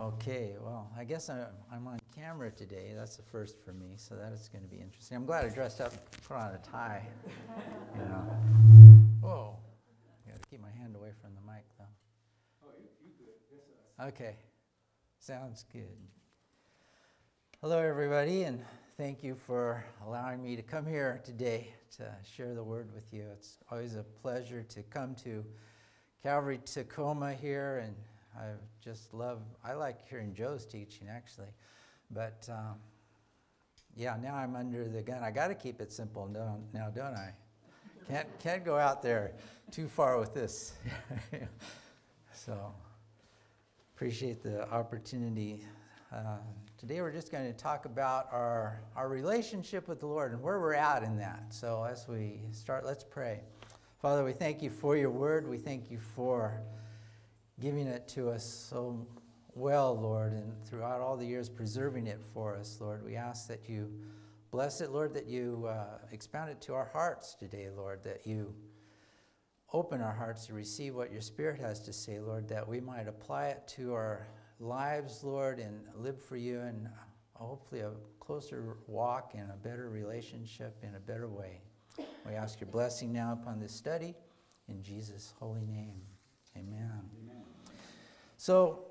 Okay, well, I guess I'm, I'm on camera today. That's the first for me, so that is going to be interesting. I'm glad I dressed up, put on a tie. You know. Whoa, I got to keep my hand away from the mic, though. Oh, you, you good. Yes, Okay, sounds good. Hello, everybody, and thank you for allowing me to come here today to share the word with you. It's always a pleasure to come to Calvary Tacoma here, and I just love, I like hearing Joe's teaching actually, but um, yeah, now I'm under the gun. I got to keep it simple don't, now, don't I? Can't, can't go out there too far with this. so, appreciate the opportunity. Uh, today, we're just going to talk about our, our relationship with the Lord and where we're at in that. So, as we start, let's pray. Father, we thank you for your word. We thank you for giving it to us so well, Lord, and throughout all the years preserving it for us, Lord. We ask that you bless it, Lord, that you uh, expound it to our hearts today, Lord, that you open our hearts to receive what your Spirit has to say, Lord, that we might apply it to our lives, Lord, and live for you and hopefully a closer walk and a better relationship in a better way. We ask your blessing now upon this study in Jesus' holy name. Amen. So,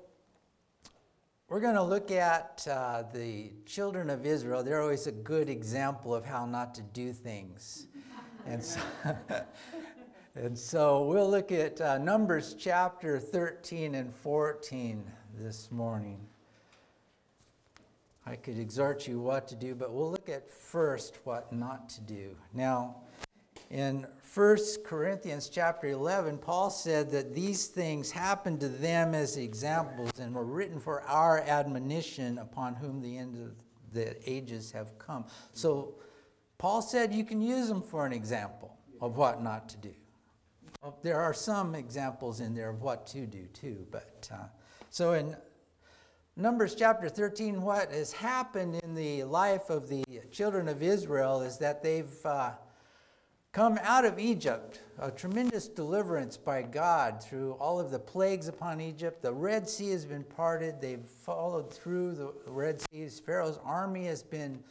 we're going to look at uh, the children of Israel. They're always a good example of how not to do things. and, so, and so we'll look at uh, Numbers chapter 13 and 14 this morning. I could exhort you what to do, but we'll look at first what not to do. Now, in 1 Corinthians chapter 11, Paul said that these things happened to them as examples and were written for our admonition upon whom the end of the ages have come. So Paul said you can use them for an example of what not to do. There are some examples in there of what to do too, but uh, so in Numbers chapter 13, what has happened in the life of the children of Israel is that they've uh, come out of Egypt, a tremendous deliverance by God through all of the plagues upon Egypt. The Red Sea has been parted. They've followed through the Red Sea. Pharaoh's army has been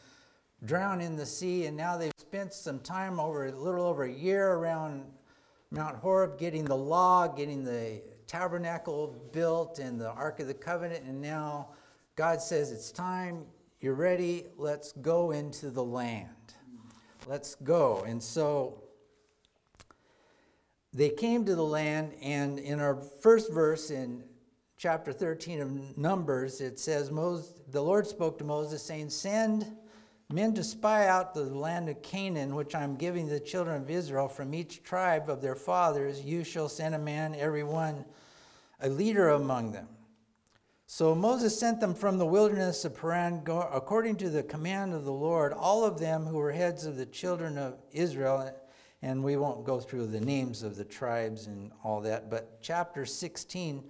drowned in the sea, and now they've spent some time over a little over a year around Mount Horeb getting the law, getting the tabernacle built and the Ark of the Covenant, and now God says it's time, you're ready, let's go into the land. Let's go. And so they came to the land, and in our first verse in chapter 13 of Numbers, it says, The Lord spoke to Moses, saying, Send men to spy out the land of Canaan, which I'm giving the children of Israel from each tribe of their fathers. You shall send a man, every one, a leader among them. So Moses sent them from the wilderness of Paran, according to the command of the Lord, all of them who were heads of the children of Israel. And we won't go through the names of the tribes and all that, but chapter 16,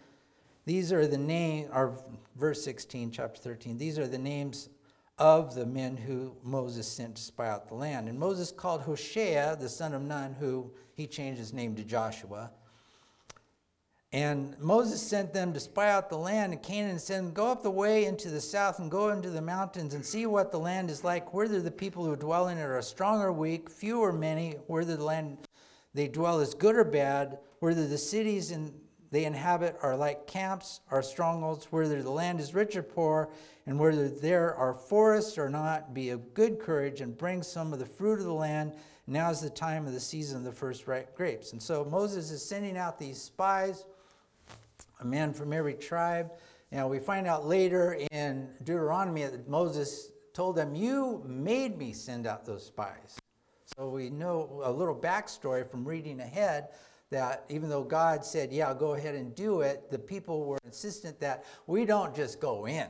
these are the names, or verse 16, chapter 13, these are the names of the men who Moses sent to spy out the land. And Moses called Hoshea, the son of Nun, who he changed his name to Joshua and Moses sent them to spy out the land of Canaan and said, Go up the way into the south and go into the mountains and see what the land is like, whether the people who dwell in it are strong or weak, few or many, whether the land they dwell is good or bad, whether the cities in, they inhabit are like camps or strongholds, whether the land is rich or poor, and whether there are forests or not. Be of good courage and bring some of the fruit of the land. Now is the time of the season of the first ripe grapes. And so Moses is sending out these spies a man from every tribe. Now, we find out later in Deuteronomy that Moses told them, You made me send out those spies. So we know a little backstory from reading ahead that even though God said, Yeah, go ahead and do it, the people were insistent that we don't just go in.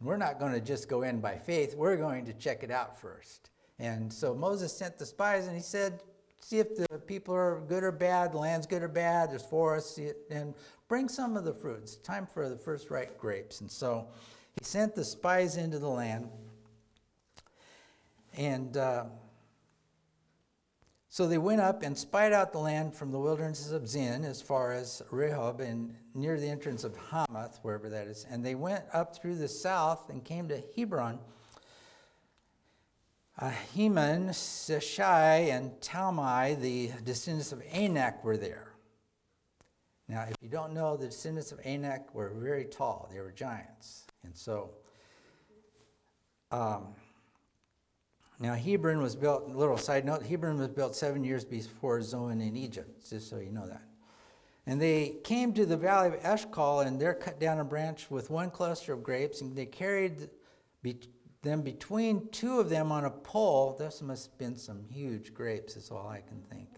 We're not going to just go in by faith, we're going to check it out first. And so Moses sent the spies and he said, See if the people are good or bad, the land's good or bad, there's forests, and bring some of the fruits. Time for the first ripe grapes. And so he sent the spies into the land. And uh, So they went up and spied out the land from the wildernesses of Zin as far as Rehob and near the entrance of Hamath, wherever that is. And they went up through the south and came to Hebron. Ahiman, Sheshai, and Talmai, the descendants of Anak, were there. Now, if you don't know, the descendants of Anak were very tall. They were giants. And so, um, now Hebron was built, little side note, Hebron was built seven years before Zoan in Egypt, just so you know that. And they came to the valley of Eshcol, and there cut down a branch with one cluster of grapes, and they carried them between two of them on a pole. This must have been some huge grapes, is all I can think.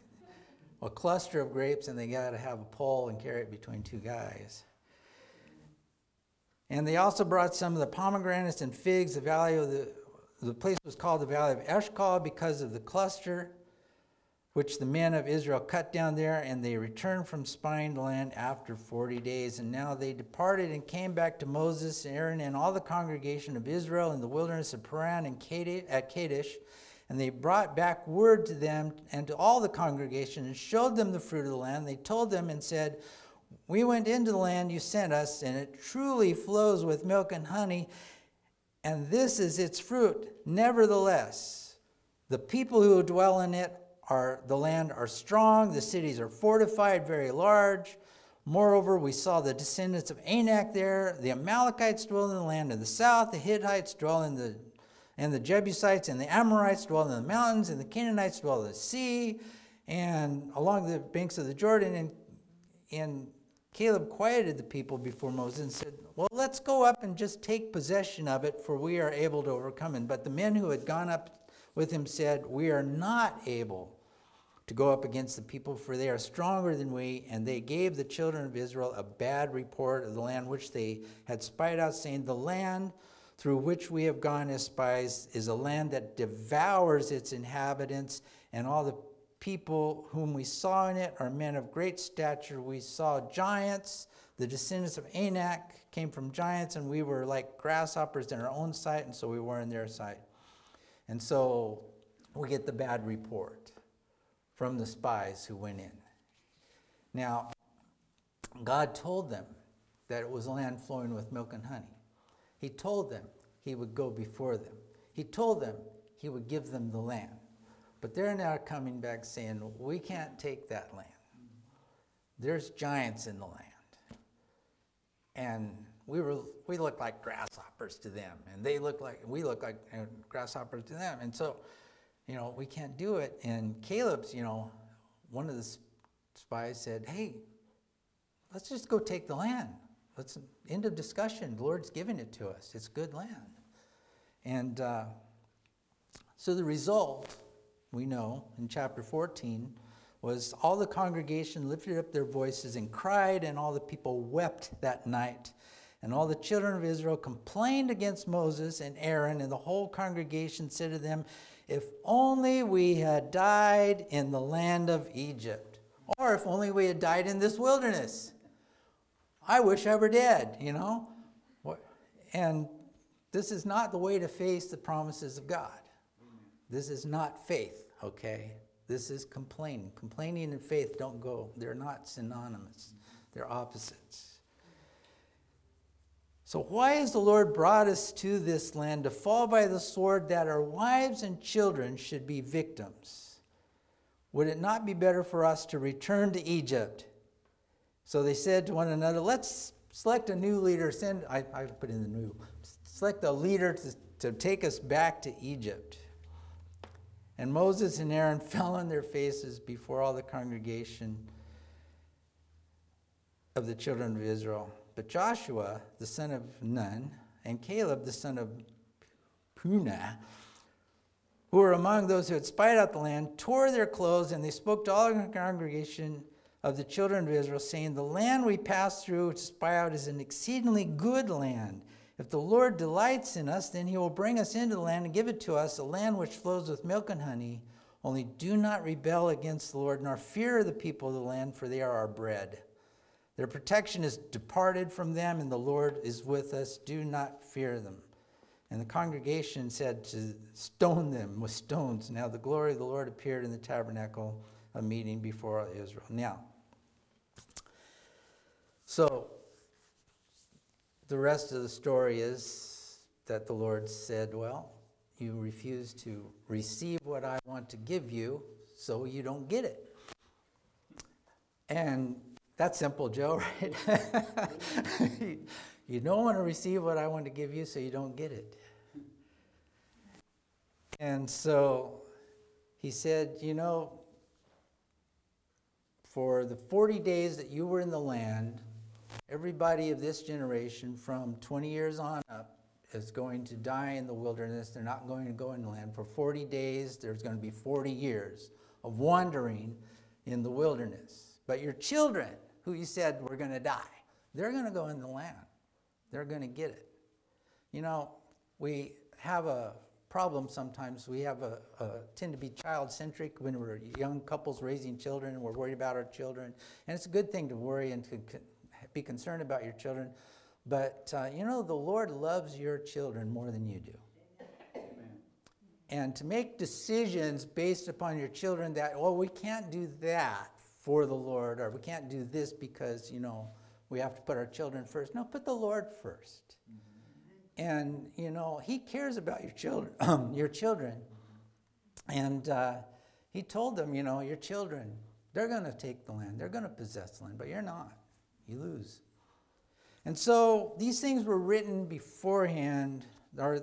A cluster of grapes, and they got to have a pole and carry it between two guys. And they also brought some of the pomegranates and figs. The valley of the the place was called the Valley of Eshcol because of the cluster which the men of Israel cut down there, and they returned from spying land after 40 days. And now they departed and came back to Moses and Aaron and all the congregation of Israel in the wilderness of Paran and Kadesh, at Kadesh. And they brought back word to them and to all the congregation and showed them the fruit of the land. They told them and said, We went into the land you sent us, and it truly flows with milk and honey and this is its fruit. Nevertheless, the people who dwell in it are the land are strong, the cities are fortified, very large. Moreover, we saw the descendants of Anak there. The Amalekites dwell in the land of the south, the Hittites dwell in the and the Jebusites and the Amorites dwell in the mountains, and the Canaanites dwell in the sea, and along the banks of the Jordan. And, and Caleb quieted the people before Moses and said, well, let's go up and just take possession of it, for we are able to overcome it. But the men who had gone up with him said, We are not able to go up against the people, for they are stronger than we. And they gave the children of Israel a bad report of the land which they had spied out, saying, The land through which we have gone as spies is a land that devours its inhabitants, and all the people whom we saw in it are men of great stature. We saw giants the descendants of Anak came from giants, and we were like grasshoppers in our own sight, and so we were in their sight. And so we get the bad report from the spies who went in. Now, God told them that it was a land flowing with milk and honey. He told them he would go before them. He told them he would give them the land. But they're now coming back saying, We can't take that land. There's giants in the land and we were we looked like grasshoppers to them, and they looked like we looked like grasshoppers to them, and so you know we can't do it. And Caleb's you know one of the spies said, "Hey, let's just go take the land. Let's end of discussion. The Lord's given it to us. It's good land." And uh, so the result we know in chapter 14 was all the congregation lifted up their voices and cried, and all the people wept that night. And all the children of Israel complained against Moses and Aaron, and the whole congregation said to them, If only we had died in the land of Egypt, or if only we had died in this wilderness. I wish I were dead, you know? And this is not the way to face the promises of God. This is not faith, okay? This is complaining. Complaining and faith don't go, they're not synonymous, they're opposites. So, why has the Lord brought us to this land to fall by the sword that our wives and children should be victims? Would it not be better for us to return to Egypt? So they said to one another, Let's select a new leader. Send, I, I put in the new, select a leader to, to take us back to Egypt. And Moses and Aaron fell on their faces before all the congregation of the children of Israel. But Joshua, the son of Nun, and Caleb, the son of Puna, who were among those who had spied out the land, tore their clothes, and they spoke to all the congregation of the children of Israel, saying, The land we passed through to spy out is an exceedingly good land. If the Lord delights in us, then he will bring us into the land and give it to us, a land which flows with milk and honey. Only do not rebel against the Lord, nor fear the people of the land, for they are our bread. Their protection is departed from them, and the Lord is with us. Do not fear them. And the congregation said to stone them with stones. Now the glory of the Lord appeared in the tabernacle of meeting before Israel. Now, so the rest of the story is that the Lord said, Well, you refuse to receive what I want to give you, so you don't get it. And that's simple, Joe, right? you don't want to receive what I want to give you, so you don't get it. And so he said, You know, for the 40 days that you were in the land, everybody of this generation from 20 years on up is going to die in the wilderness. They're not going to go in the land. For 40 days, there's going to be 40 years of wandering in the wilderness. But your children, who you said were going to die, they're going to go in the land. They're going to get it. You know, we have a problem sometimes. We have a, a tend to be child centric when we're young couples raising children and we're worried about our children. And it's a good thing to worry and to be concerned about your children. But uh, you know, the Lord loves your children more than you do. And to make decisions based upon your children that, oh, we can't do that for the Lord, or we can't do this because, you know, we have to put our children first. No, put the Lord 1st And, you know, He cares about your children, your children. And uh, He told them, you know, your children, they're going to take the land, they're going to possess the land, but you're not. You lose. And so these things were written beforehand or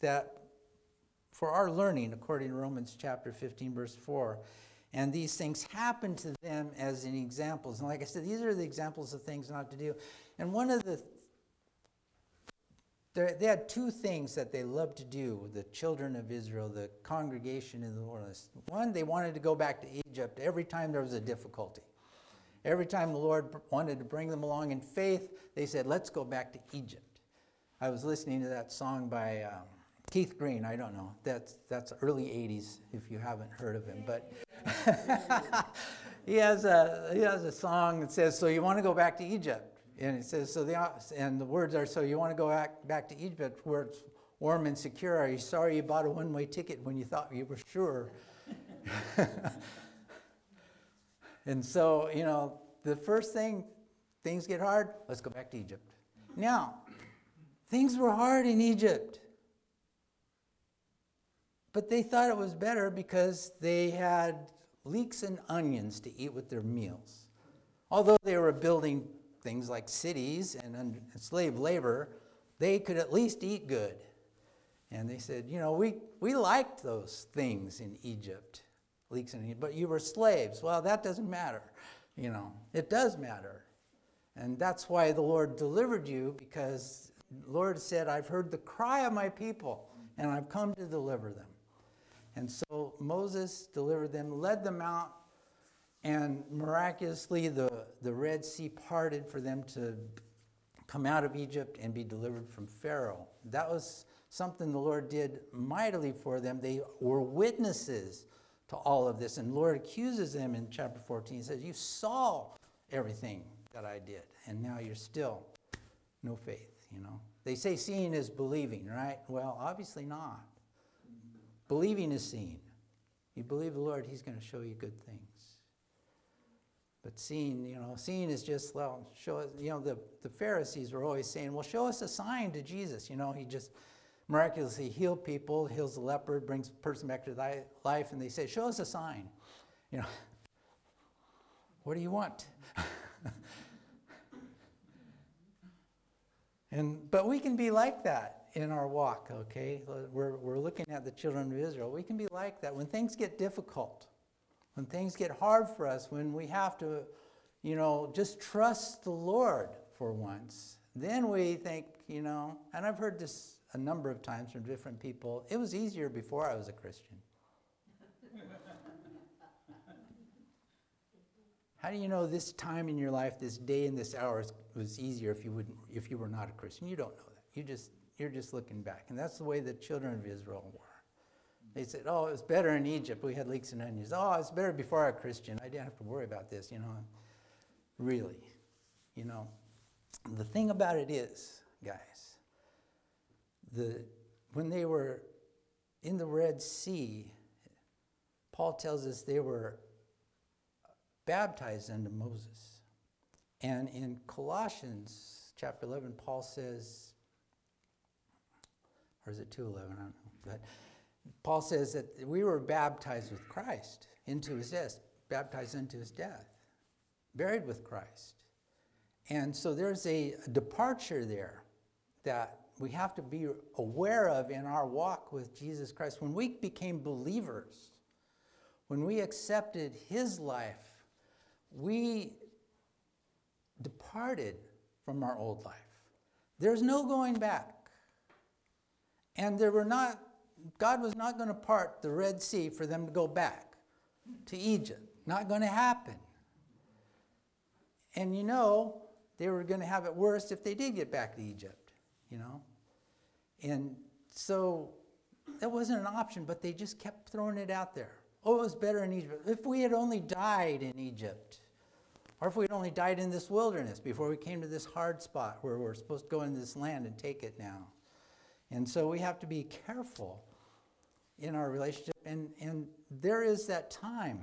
that for our learning, according to Romans chapter 15, verse 4. And these things happened to them as in examples. And like I said, these are the examples of things not to do. And one of the they had two things that they loved to do, the children of Israel, the congregation in the wilderness. One, they wanted to go back to Egypt every time there was a difficulty. Every time the Lord wanted to bring them along in faith, they said, Let's go back to Egypt. I was listening to that song by um, Keith Green. I don't know. That's, that's early 80s if you haven't heard of him. But he, has a, he has a song that says, So you want to go back to Egypt? And it says, so the, and the words are, So you want to go back, back to Egypt where it's warm and secure? Are you sorry you bought a one way ticket when you thought you were sure? And so, you know, the first thing, things get hard, let's go back to Egypt. Now, things were hard in Egypt. But they thought it was better because they had leeks and onions to eat with their meals. Although they were building things like cities and slave labor, they could at least eat good. And they said, you know, we, we liked those things in Egypt leeks in but you were slaves. Well, that doesn't matter. You know, it does matter. And that's why the Lord delivered you because the Lord said, I've heard the cry of my people and I've come to deliver them. And so Moses delivered them, led them out, and miraculously the, the Red Sea parted for them to come out of Egypt and be delivered from Pharaoh. That was something the Lord did mightily for them. They were witnesses to all of this. And Lord accuses them in chapter 14. He says, You saw everything that I did, and now you're still no faith, you know. They say seeing is believing, right? Well, obviously not. Believing is seeing. You believe the Lord, He's going to show you good things. But seeing, you know, seeing is just, well, show us, you know, the, the Pharisees were always saying, well, show us a sign to Jesus. You know, he just, miraculously heal people, heals the leper, brings a person back to life, and they say, Show us a sign. You know, what do you want? and but we can be like that in our walk, okay? We're, we're looking at the children of Israel. We can be like that when things get difficult, when things get hard for us, when we have to, you know, just trust the Lord for once. Then we think, you know, and I've heard this a number of times from different people. It was easier before I was a Christian. How do you know this time in your life, this day and this hour was easier if you wouldn't, if you were not a Christian? You don't know that. You just you're just looking back, and that's the way the children of Israel were. They said, "Oh, it was better in Egypt. We had leeks and onions. Oh, it's better before I was a Christian. I didn't have to worry about this." You know, really, you know, the thing about it is, guys, the, when they were in the Red Sea, Paul tells us they were baptized unto Moses. And in Colossians chapter 11, Paul says, or is it 2:11? I don't know. But Paul says that we were baptized with Christ into his death, baptized into his death, buried with Christ. And so there's a departure there that we have to be aware of in our walk with Jesus Christ. When we became believers, when we accepted his life, we departed from our old life. There's no going back. And there were not, God was not going to part the Red Sea for them to go back to Egypt. Not going to happen. And you know, they were going to have it worse if they did get back to Egypt, you know? And so that wasn't an option, but they just kept throwing it out there. Oh, it was better in Egypt. If we had only died in Egypt, or if we had only died in this wilderness before we came to this hard spot where we're supposed to go into this land and take it now. And so we have to be careful in our relationship. And, and there is that time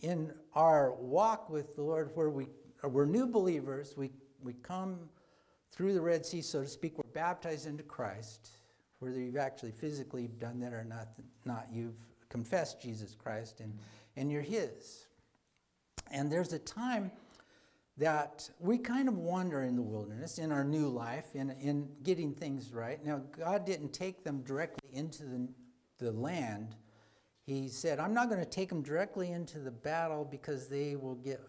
in our walk with the Lord where we, we're new believers. We, we come through the Red Sea, so to speak. We're baptized into Christ. Whether you've actually physically done that or not, not you've confessed Jesus Christ and, and you're His. And there's a time that we kind of wander in the wilderness in our new life, in, in getting things right. Now, God didn't take them directly into the, the land. He said, I'm not going to take them directly into the battle because they will get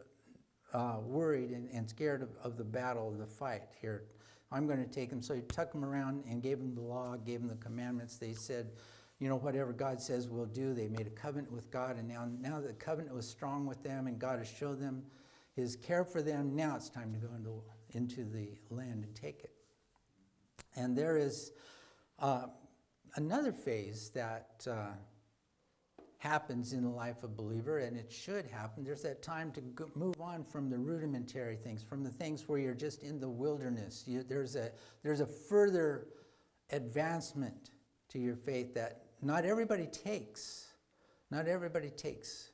uh, worried and, and scared of, of the battle, of the fight here. I'm going to take them. So he took them around and gave them the law, gave them the commandments. They said, you know, whatever God says we'll do. They made a covenant with God, and now, now the covenant was strong with them, and God has showed them his care for them. Now it's time to go into, into the land and take it. And there is uh, another phase that uh, happens in the life of a believer, and it should happen. There's that time to go, move on from the rudimentary things, from the things where you're just in the wilderness. You, there's, a, there's a further advancement to your faith that not everybody takes. Not everybody takes.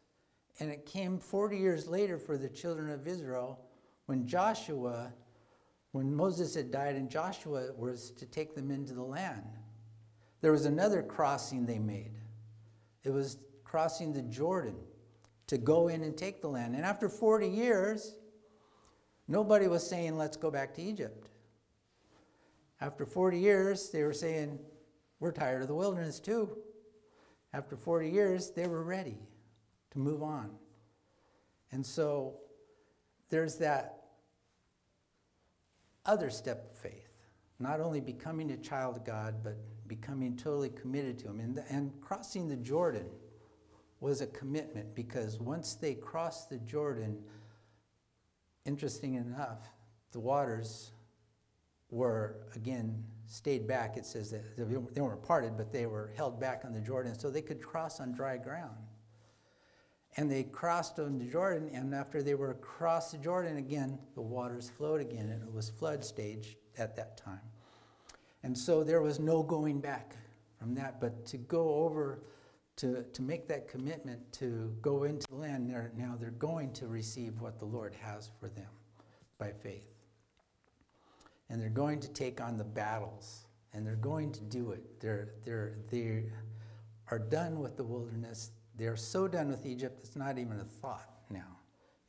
And it came 40 years later for the children of Israel when Joshua, when Moses had died and Joshua was to take them into the land. There was another crossing they made. It was crossing the Jordan to go in and take the land. And after 40 years, nobody was saying, let's go back to Egypt. After 40 years, they were saying, we're tired of the wilderness too. After 40 years, they were ready to move on. And so there's that other step of faith, not only becoming a child of God, but becoming totally committed to Him. And, and crossing the Jordan was a commitment because once they crossed the Jordan, interesting enough, the waters were again stayed back. It says that they weren't parted, but they were held back on the Jordan so they could cross on dry ground. And they crossed on the Jordan, and after they were across the Jordan again, the waters flowed again, and it was flood stage at that time. And so there was no going back from that, but to go over to, to make that commitment to go into the land, they're, now they're going to receive what the Lord has for them by faith. And they're going to take on the battles, and they're going to do it. They're, they're, they are done with the wilderness they're so done with Egypt, it's not even a thought now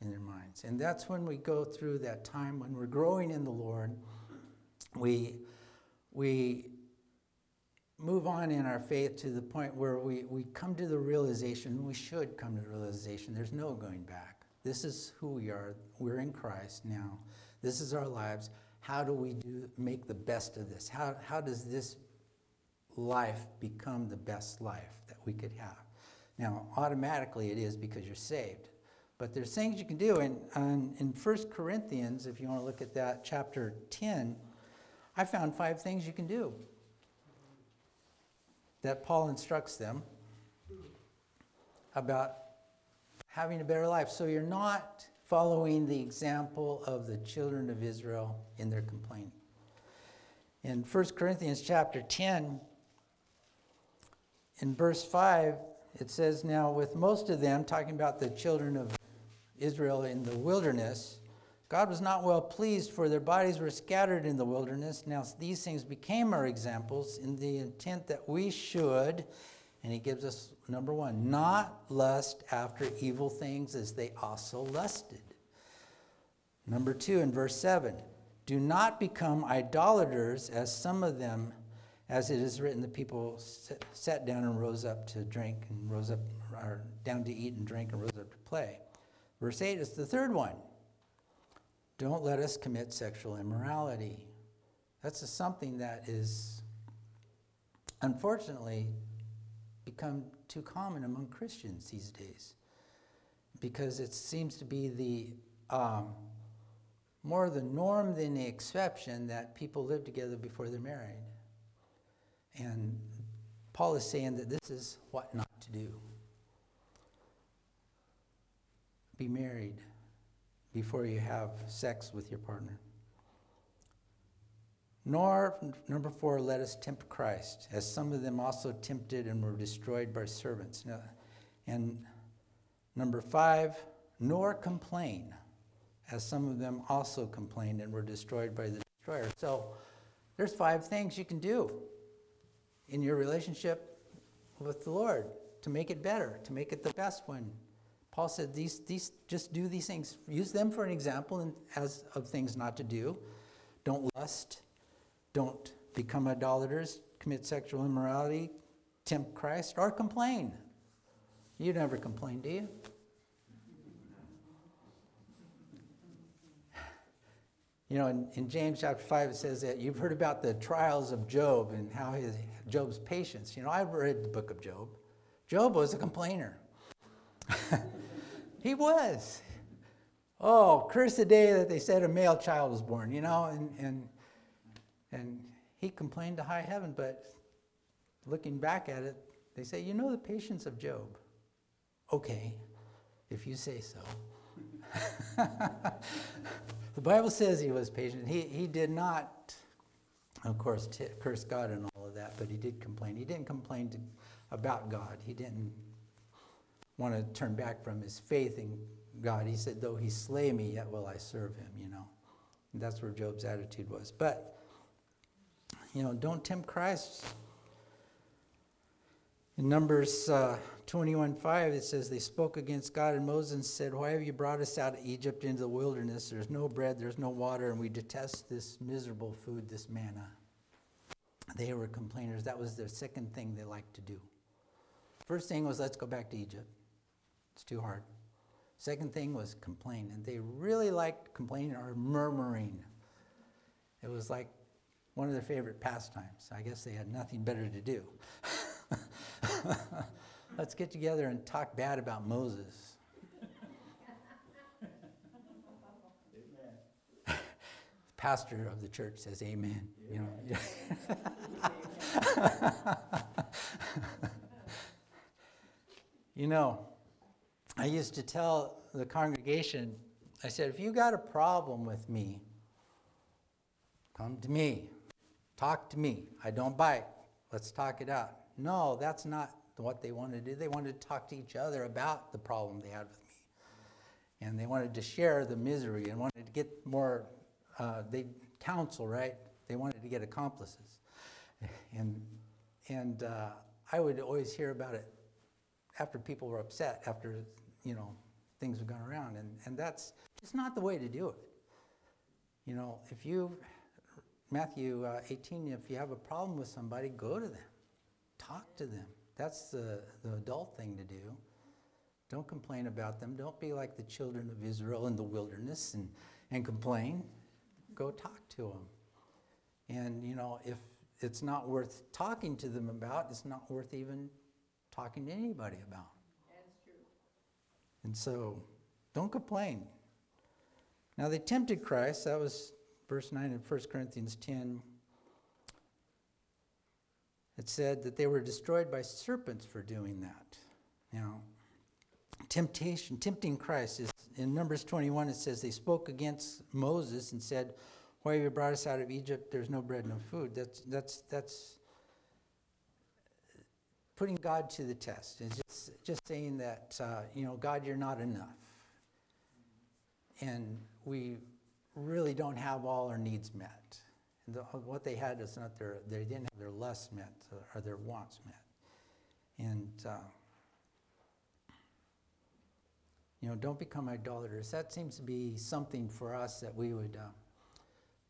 in their minds. And that's when we go through that time when we're growing in the Lord. We, we move on in our faith to the point where we, we come to the realization, we should come to the realization, there's no going back. This is who we are. We're in Christ now. This is our lives. How do we do, make the best of this? How, how does this life become the best life that we could have? Now, automatically it is because you're saved. But there's things you can do. And, and in 1 Corinthians, if you want to look at that, chapter 10, I found five things you can do that Paul instructs them about having a better life. So you're not following the example of the children of Israel in their complaining. In 1 Corinthians chapter 10, in verse 5, it says, Now with most of them, talking about the children of Israel in the wilderness, God was not well pleased, for their bodies were scattered in the wilderness. Now these things became our examples in the intent that we should, and he gives us number one, not lust after evil things as they also lusted. Number two, in verse 7, do not become idolaters as some of them as it is written, the people sat down and rose up to drink and rose up, or down to eat and drink and rose up to play. Verse 8 is the third one. Don't let us commit sexual immorality. That's something that is unfortunately become too common among Christians these days because it seems to be the um, more the norm than the exception that people live together before they're married. And Paul is saying that this is what not to do. Be married before you have sex with your partner. Nor, number four, let us tempt Christ, as some of them also tempted and were destroyed by servants. And number five, nor complain, as some of them also complained and were destroyed by the destroyer. So there's five things you can do in your relationship with the Lord to make it better, to make it the best one. Paul said, these, these, just do these things. Use them for an example and as of things not to do. Don't lust. Don't become idolaters. Commit sexual immorality. Tempt Christ or complain. You never complain, do you? You know, in, in, James chapter 5, it says that you've heard about the trials of Job and how his, Job's patience. You know, I've read the book of Job. Job was a complainer. He was. Oh, curse the day that they said a male child was born, you know, and, and, and he complained to high heaven, but looking back at it, they say, you know the patience of Job. Okay, if you say so. The Bible says he was patient. He, he did not, of course, t- curse God and all of that, but he did complain. He didn't complain to, about God. He didn't want to turn back from his faith in God. He said, Though he slay me, yet will I serve him, you know. And that's where Job's attitude was. But, you know, don't tempt Christ. In Numbers uh, 21 5, it says, They spoke against God, and Moses said, Why have you brought us out of Egypt into the wilderness? There's no bread, there's no water, and we detest this miserable food, this manna. They were complainers. That was their second thing they liked to do. First thing was, Let's go back to Egypt. It's too hard. Second thing was complain. And they really liked complaining or murmuring. It was like one of their favorite pastimes. I guess they had nothing better to do. Let's get together and talk bad about Moses. Pastor of the church says amen. You know. you know, I used to tell the congregation, I said, if you got a problem with me, come to me. Talk to me. I don't bite. Let's talk it out. No, that's not what they wanted to do. They wanted to talk to each other about the problem they had with me. And they wanted to share the misery and wanted to get more, uh, they counsel, right? They wanted to get accomplices. And, and uh, I would always hear about it after people were upset, after, you know, things have gone around. And, and that's just not the way to do it. You know, if you, Matthew uh, 18, if you have a problem with somebody, go to them, talk to them that's the, the adult thing to do. Don't complain about them. Don't be like the children of Israel in the wilderness and, and complain. Go talk to them. And, you know, if it's not worth talking to them about, it's not worth even talking to anybody about. And so, don't complain. Now, they tempted Christ. That was verse 9 in 1 Corinthians 10 it said that they were destroyed by serpents for doing that. Now, temptation, tempting Christ is in Numbers 21, it says they spoke against Moses and said, Why have you brought us out of Egypt? There's no bread, no food. That's, that's, that's, putting God to the test. It's just, just saying that, uh, you know, God, you're not enough. And we really don't have all our needs met. The, what they had is not their, they didn't have their lusts met or their wants met. And, uh, you know, don't become idolaters. That seems to be something for us that we would uh,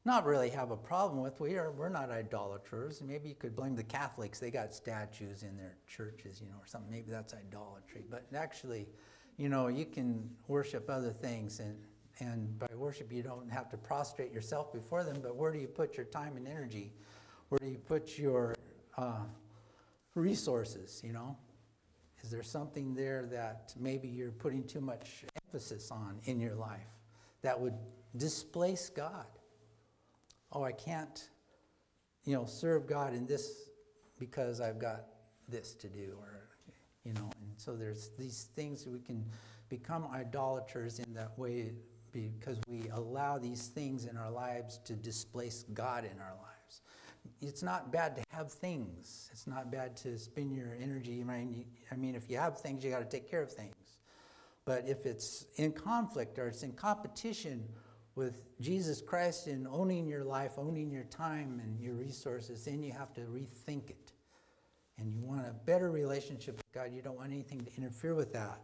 not really have a problem with. We are, we're not idolaters. Maybe you could blame the Catholics. They got statues in their churches, you know, or something. Maybe that's idolatry. But actually, you know, you can worship other things. And, and by worship, you don't have to prostrate yourself before them. But where do you put your time and energy? Where do you put your uh, resources, you know? Is there something there that maybe you're putting too much emphasis on in your life that would displace God? Oh, I can't, you know, serve God in this because I've got this to do, or, you know, and so there's these things we can become idolaters in that way because we allow these things in our lives to displace God in our lives it's not bad to have things. It's not bad to spend your energy. I mean, if you have things, you got to take care of things. But if it's in conflict or it's in competition with Jesus Christ and owning your life, owning your time and your resources, then you have to rethink it. And you want a better relationship with God. You don't want anything to interfere with that.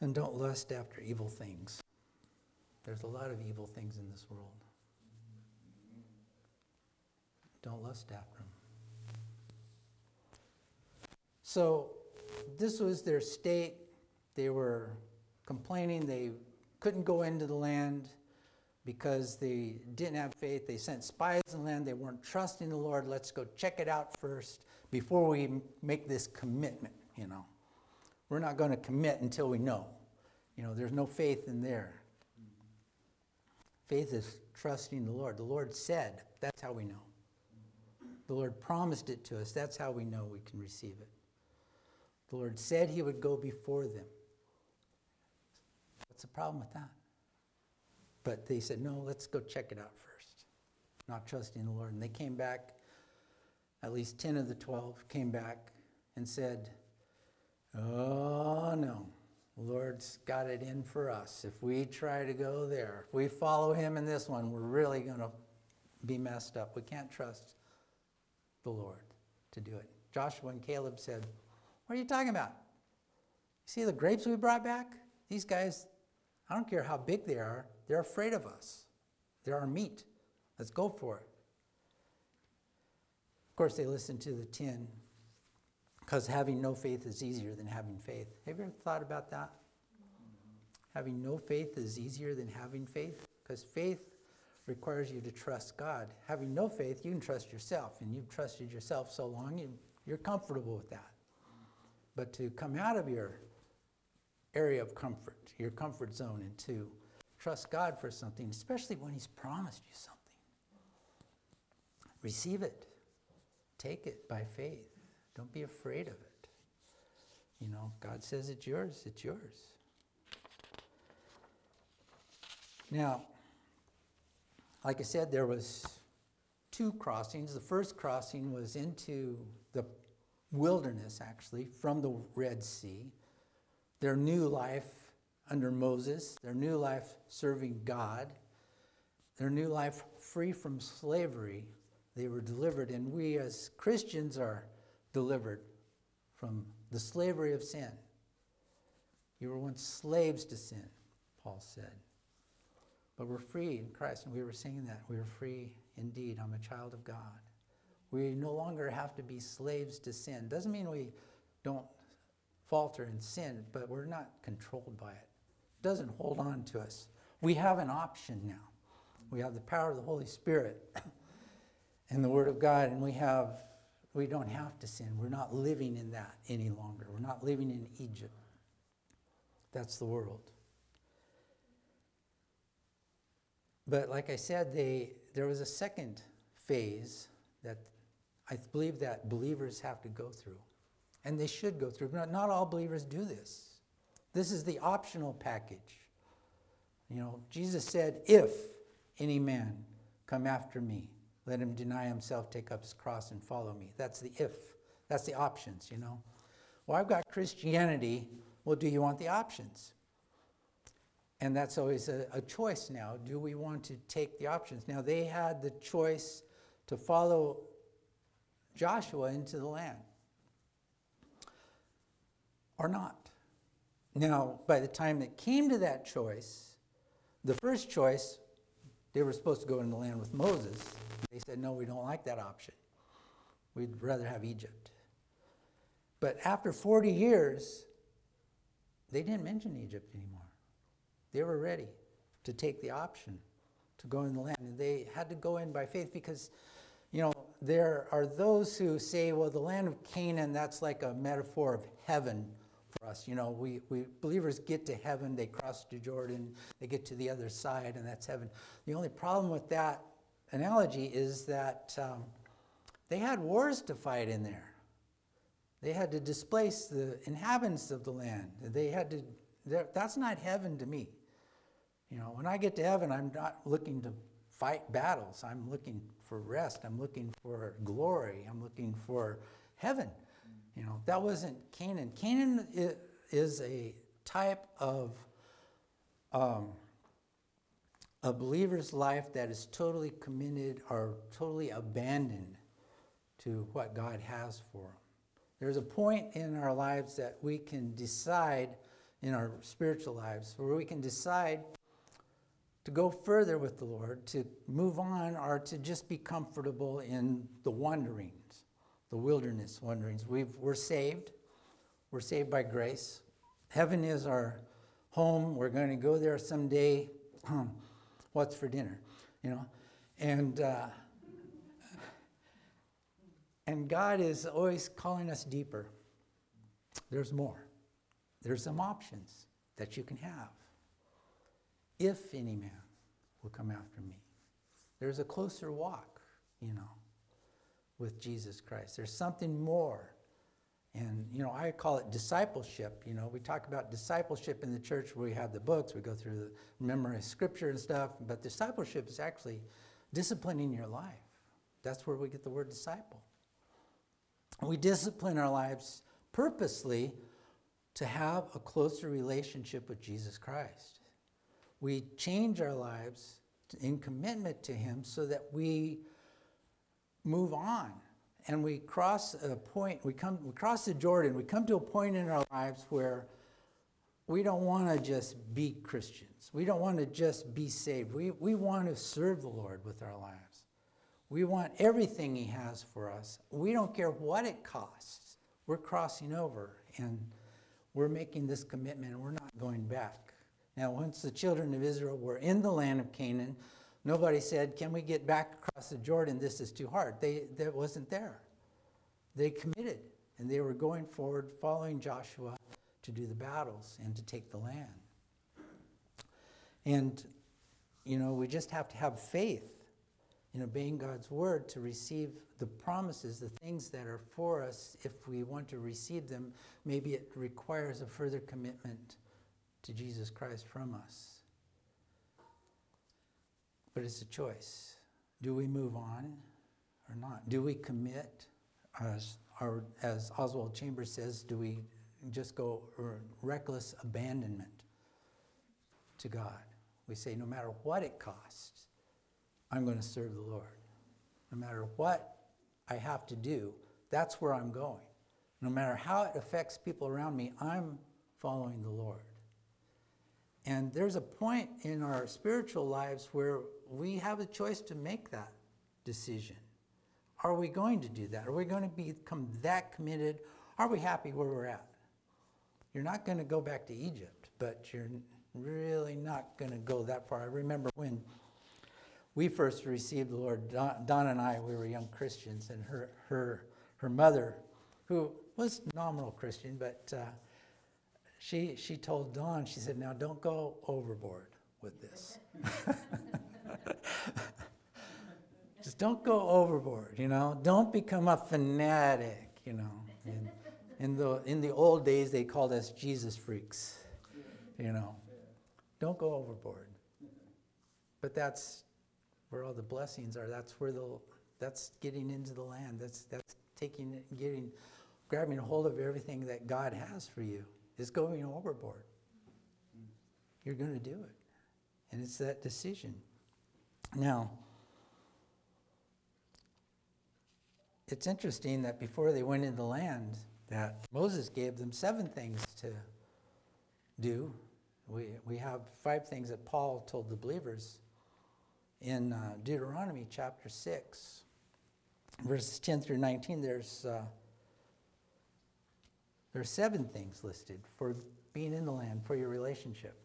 And don't lust after evil things. There's a lot of evil things in this world. Don't lust after them. So, this was their state. They were complaining they couldn't go into the land because they didn't have faith. They sent spies in the land. They weren't trusting the Lord. Let's go check it out first before we make this commitment, you know. We're not going to commit until we know. You know, there's no faith in there. Faith is trusting the Lord. The Lord said, that's how we know. The Lord promised it to us. That's how we know we can receive it. The Lord said He would go before them. The problem with that? But they said, no, let's go check it out first. Not trusting the Lord. And they came back, at least 10 of the 12 came back and said, oh, no. The Lord's got it in for us. If we try to go there, if we follow Him in this one, we're really going to be messed up. We can't trust the Lord to do it. Joshua and Caleb said, What are you talking about? You see the grapes we brought back? These guys, I don't care how big they are, they're afraid of us. They're our meat. Let's go for it. Of course, they listened to the tin because having no faith is easier than having faith. Have you ever thought about that? Having no faith is easier than having faith because faith requires you to trust God. Having no faith, you can trust yourself, and you've trusted yourself so long, you, you're comfortable with that. But to come out of your area of comfort, your comfort zone, and to trust God for something, especially when He's promised you something, receive it, take it by faith. Don't be afraid of it. You know, God says it's yours, it's yours. Now, like I said, there was two crossings. The first crossing was into the wilderness, actually, from the Red Sea. Their new life under Moses, their new life serving God, their new life free from slavery. They were delivered, and we as Christians are delivered from the slavery of sin. You were once slaves to sin, Paul said. But we're free in Christ, and we were singing that. We are free indeed. I'm a child of God. We no longer have to be slaves to sin. Doesn't mean we don't falter and sin, but we're not controlled by it. It doesn't hold on to us. We have an option now. We have the power of the Holy Spirit and the Word of God, and we have we don't have to sin. We're not living in that any longer. We're not living in Egypt. That's the world. But like I said, they, there was a second phase that I believe that believers have to go through. And they should go through. But not all believers do this. This is the optional package. You know, Jesus said, If any man come after me, Let him deny himself, take up his cross, and follow me. That's the if. That's the options, you know. Well, I've got Christianity. Well, do you want the options? And that's always a, a choice now. Do we want to take the options? Now, they had the choice to follow Joshua into the land or not. Now, by the time it came to that choice, the first choice, they were supposed to go in the land with Moses. They said, no, we don't like that option. We'd rather have Egypt. But after 40 years, they didn't mention Egypt anymore. They were ready to take the option to go in the land. And they had to go in by faith because, you know, there are those who say, well, the land of Canaan, that's like a metaphor of heaven for us. You know, we, we believers get to heaven, they cross to Jordan, they get to the other side, and that's heaven. The only problem with that analogy is that um, they had wars to fight in there. They had to displace the inhabitants of the land. They had to, that's not heaven to me. You know, when I get to heaven, I'm not looking to fight battles. I'm looking for rest. I'm looking for glory. I'm looking for heaven. You know, that wasn't Canaan. Canaan is a type of um, a believer's life that is totally committed or totally abandoned to what God has for them. There's a point in our lives that we can decide, in our spiritual lives, where we can decide to go further with the Lord, to move on, or to just be comfortable in the wanderings, the wilderness wanderings. We've, we're saved. We're saved by grace. Heaven is our home. We're going to go there someday. What's for dinner? You know? And. Uh, and God is always calling us deeper. There's more. There's some options that you can have. If any man will come after me, there's a closer walk, you know, with Jesus Christ. There's something more. And, you know, I call it discipleship. You know, we talk about discipleship in the church where we have the books, we go through the memorize scripture and stuff, but discipleship is actually disciplining your life. That's where we get the word disciple. We discipline our lives purposely to have a closer relationship with Jesus Christ. We change our lives in commitment to Him so that we move on and we cross a point, we, come, we cross the Jordan, we come to a point in our lives where we don't want to just be Christians. We don't want to just be saved. We, we want to serve the Lord with our lives. We want everything He has for us. We don't care what it costs. We're crossing over and we're making this commitment and we're not going back. Now, once the children of Israel were in the land of Canaan, nobody said, Can we get back across the Jordan? This is too hard. They, that wasn't there. They committed and they were going forward, following Joshua to do the battles and to take the land. And, you know, we just have to have faith in obeying God's word to receive the promises, the things that are for us, if we want to receive them, maybe it requires a further commitment to Jesus Christ from us. But it's a choice. Do we move on or not? Do we commit? As, our, as Oswald Chambers says, do we just go reckless abandonment to God? We say, no matter what it costs, I'm going to serve the Lord. No matter what I have to do, that's where I'm going. No matter how it affects people around me, I'm following the Lord. And there's a point in our spiritual lives where we have a choice to make that decision. Are we going to do that? Are we going to become that committed? Are we happy where we're at? You're not going to go back to Egypt, but you're really not going to go that far. I remember when we first received the Lord, Don, and I, we were young Christians, and her, her, her mother, who was nominal Christian, but uh, she, she told Don, she said, now don't go overboard with this. Just don't go overboard, you know. Don't become a fanatic, you know. In, in, the, in the old days, they called us Jesus freaks, you know. Don't go overboard. But that's where all the blessings are. That's where the That's getting into the land. That's, that's taking, getting, grabbing hold of everything that God has for you. It's going overboard. You're going to do it. And it's that decision. Now, it's interesting that before they went into the land, that Moses gave them seven things to do. We, we have five things that Paul told the believers in uh, Deuteronomy chapter 6, verses 10 through 19. There's, uh, there's seven things listed for being in the land, for your relationship.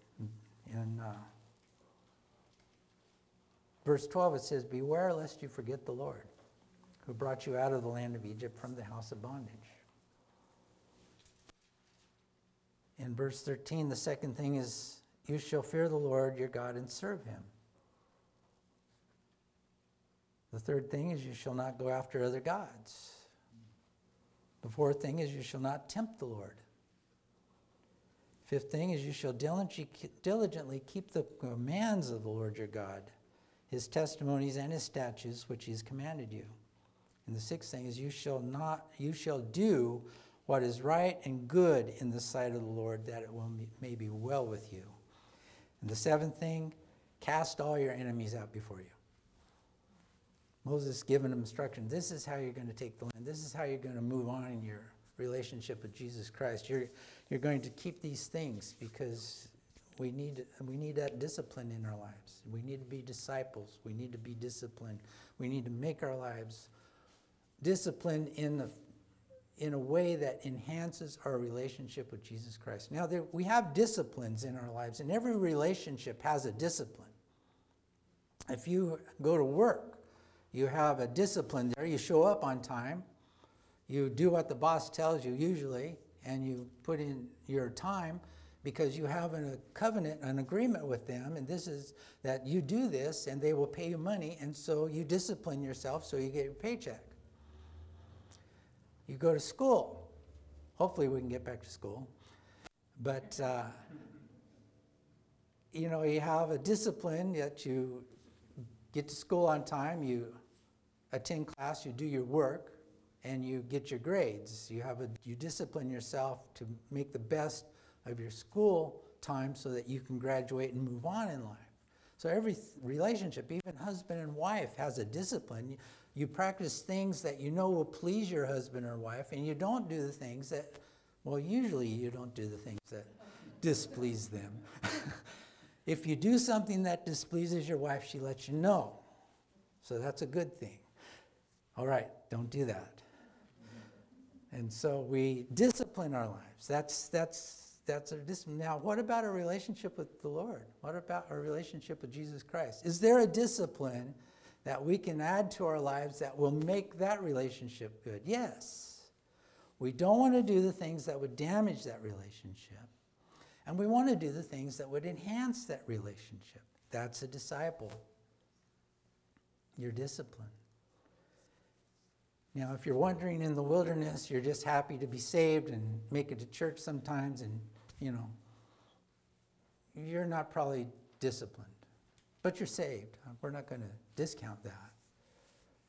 In uh, verse 12, it says, Beware lest you forget the Lord, who brought you out of the land of Egypt from the house of bondage. In verse 13, the second thing is, You shall fear the Lord your God and serve him. The third thing is, You shall not go after other gods. The fourth thing is, You shall not tempt the Lord. Fifth thing is, You shall diligently keep the commands of the Lord your God, his testimonies and his statutes which he has commanded you. And the sixth thing is, You shall not, you shall do what is right and good in the sight of the Lord, that it will may be well with you. And the seventh thing, cast all your enemies out before you. Moses given them instruction. This is how you're going to take the land. This is how you're going to move on in your relationship with Jesus Christ. You're, you're going to keep these things because we need, we need that discipline in our lives. We need to be disciples. We need to be disciplined. We need to make our lives disciplined in the in a way that enhances our relationship with Jesus Christ. Now, there, we have disciplines in our lives, and every relationship has a discipline. If you go to work, you have a discipline there. You show up on time, you do what the boss tells you usually, and you put in your time because you have a covenant, an agreement with them, and this is that you do this and they will pay you money, and so you discipline yourself so you get your paycheck. You go to school. Hopefully, we can get back to school. But, uh, you know, you have a discipline that you get to school on time, you attend class, you do your work, and you get your grades. You, have a, you discipline yourself to make the best of your school time so that you can graduate and move on in life. So every relationship, even husband and wife, has a discipline. You practice things that you know will please your husband or wife, and you don't do the things that, well, usually you don't do the things that displease them. if you do something that displeases your wife, she lets you know. So that's a good thing. All right, don't do that. And so we discipline our lives. That's, that's, that's our discipline. Now, what about a relationship with the Lord? What about a relationship with Jesus Christ? Is there a discipline? that we can add to our lives that will make that relationship good. Yes. We don't want to do the things that would damage that relationship. And we want to do the things that would enhance that relationship. That's a disciple. Your discipline. Now, if you're wandering in the wilderness, you're just happy to be saved and make it to church sometimes, and, you know, you're not probably disciplined. But you're saved. We're not going to discount that.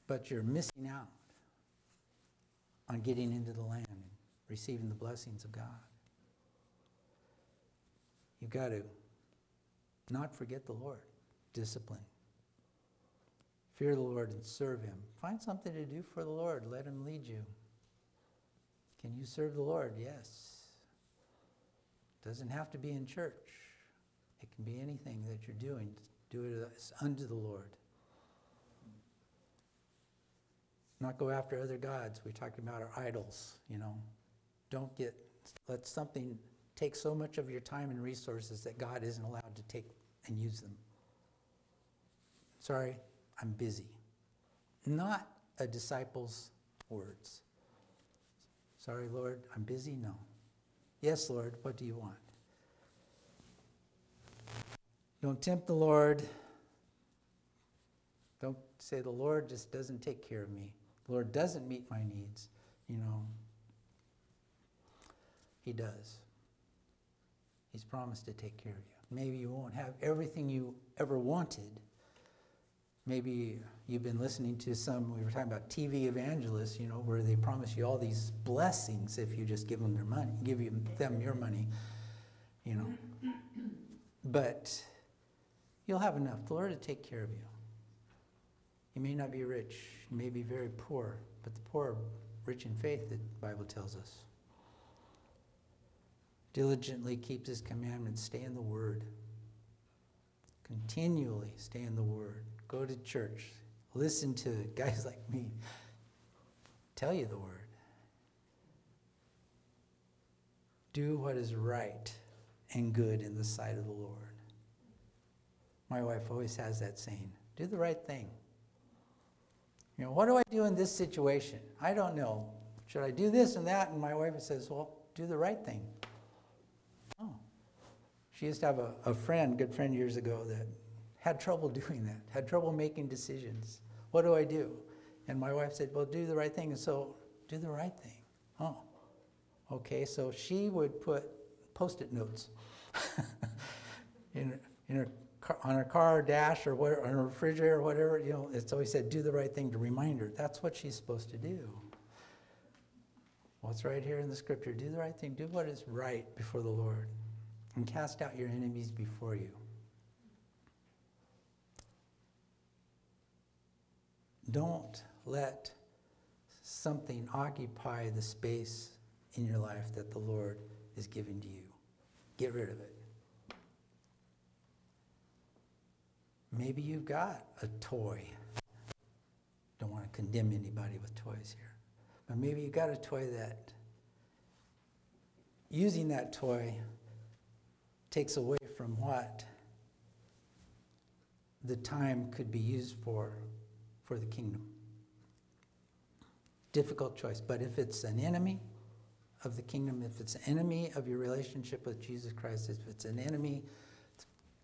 But you're missing out on getting into the land and receiving the blessings of God. You've got to not forget the Lord, discipline. Fear the Lord and serve Him. Find something to do for the Lord. Let Him lead you. Can you serve the Lord? Yes. Doesn't have to be in church. It can be anything that you're doing do it unto the Lord. Not go after other gods. We talked about our idols, you know. Don't get, let something take so much of your time and resources that God isn't allowed to take and use them. Sorry, I'm busy. Not a disciple's words. Sorry, Lord, I'm busy? No. Yes, Lord, what do you want? Don't tempt the Lord. Don't say the Lord just doesn't take care of me. The Lord doesn't meet my needs. You know, He does. He's promised to take care of you. Maybe you won't have everything you ever wanted, Maybe you've been listening to some, we were talking about TV evangelists, you know, where they promise you all these blessings if you just give them their money, give you, them your money, you know. But you'll have enough. The Lord will take care of you. You may not be rich, you may be very poor, but the poor are rich in faith, the Bible tells us. Diligently keeps his commandments, stay in the word. Continually stay in the word. Go to church. Listen to guys like me tell you the word. Do what is right and good in the sight of the Lord. My wife always has that saying do the right thing. You know, what do I do in this situation? I don't know. Should I do this and that? And my wife says, well, do the right thing. Oh. She used to have a, a friend, good friend years ago, that had trouble doing that, had trouble making decisions. What do I do? And my wife said, well, do the right thing. And so, do the right thing. Oh. Okay, so she would put post it notes in, in her on her car dash or what, on her refrigerator or whatever, you know, it's always said, do the right thing to remind her. That's what she's supposed to do. What's right here in the scripture? Do the right thing. Do what is right before the Lord. And cast out your enemies before you. Don't let something occupy the space in your life that the Lord is giving to you. Get rid of it. Maybe you've got a toy. Don't want to condemn anybody with toys here. But maybe you've got a toy that, using that toy, takes away from what the time could be used for for the kingdom. Difficult choice. But if it's an enemy of the kingdom, if it's an enemy of your relationship with Jesus Christ, if it's an enemy,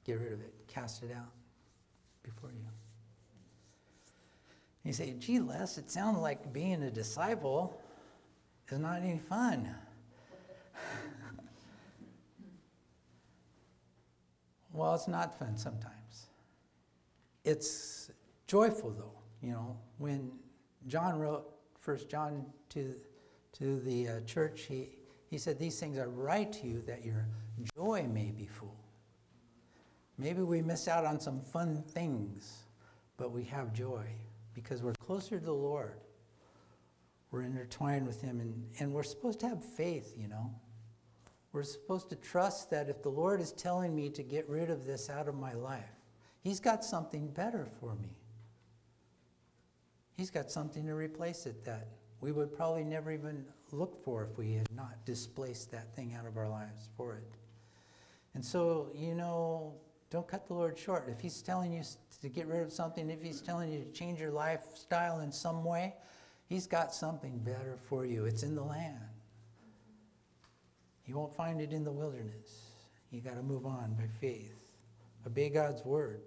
get rid of it, cast it out before you. You say, gee, Les, it sounds like being a disciple is not any fun. well, it's not fun sometimes. It's joyful, though. You know, when John wrote First John to, to the uh, church, he, he said, These things I write to you that your joy may be full. Maybe we miss out on some fun things, but we have joy because we're closer to the Lord. We're intertwined with Him, and, and we're supposed to have faith, you know. We're supposed to trust that if the Lord is telling me to get rid of this out of my life, He's got something better for me. He's got something to replace it that we would probably never even look for if we had not displaced that thing out of our lives for it. And so, you know, don't cut the Lord short. If He's telling you to get rid of something, if He's telling you to change your lifestyle in some way, He's got something better for you. It's in the land. You won't find it in the wilderness. You got to move on by faith. Obey God's word.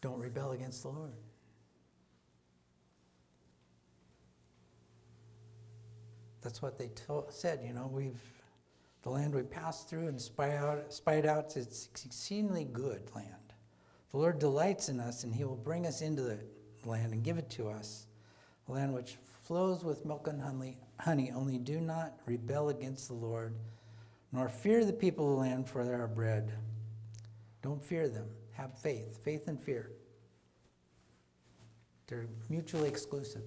Don't rebel against the Lord. That's what they said, you know, we've the land we passed through and spy out, spied out, it's exceedingly good land. The Lord delights in us, and He will bring us into the land and give it to us, a land which flows with milk and honey. Honey, only do not rebel against the Lord, nor fear the people of the land for their bread. Don't fear them. Have faith, faith and fear. They're mutually exclusive.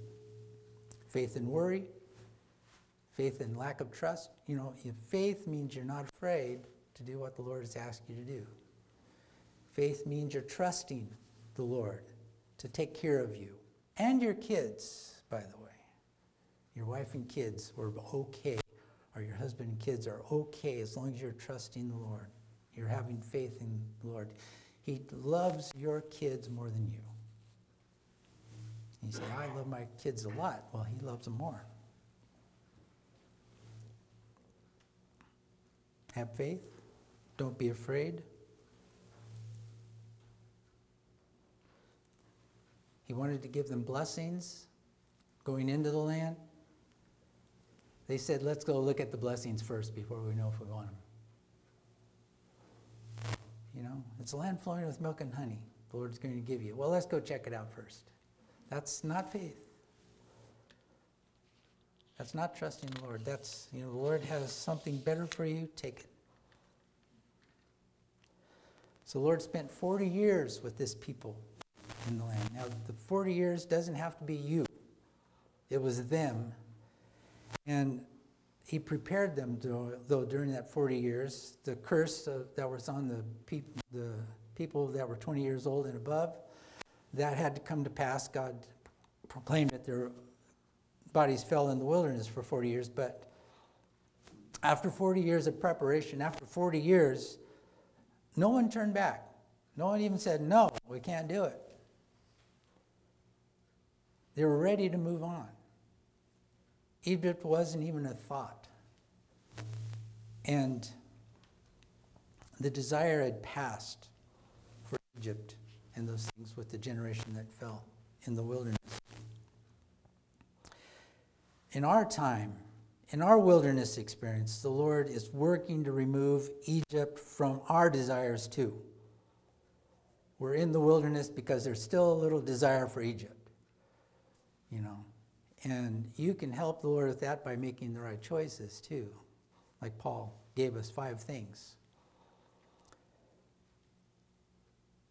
Faith and worry, faith and lack of trust. You know, faith means you're not afraid to do what the Lord has asked you to do. Faith means you're trusting the Lord to take care of you and your kids, by the way. Your wife and kids were okay, or your husband and kids are okay as long as you're trusting the Lord. You're having faith in the Lord. He loves your kids more than you. You say, I love my kids a lot. Well, he loves them more. Have faith. Don't be afraid. He wanted to give them blessings going into the land. They said, let's go look at the blessings first before we know if we want them. You know, it's a land flowing with milk and honey. the Lord's going to give you. Well, let's go check it out first. That's not faith. That's not trusting the Lord. That's, you know, the Lord has something better for you, take it. So the Lord spent 40 years with this people in the land. Now, the 40 years doesn't have to be you, it was them. And he prepared them, though, during that 40 years. The curse that was on the, peop- the people that were 20 years old and above, that had to come to pass. God proclaimed that their bodies fell in the wilderness for 40 years. But after 40 years of preparation, after 40 years, no one turned back. No one even said, no, we can't do it. They were ready to move on. Egypt wasn't even a thought. And the desire had passed for Egypt and those things with the generation that fell in the wilderness. In our time, in our wilderness experience, the Lord is working to remove Egypt from our desires too. We're in the wilderness because there's still a little desire for Egypt, you know. And you can help the Lord with that by making the right choices too. Like Paul gave us five things.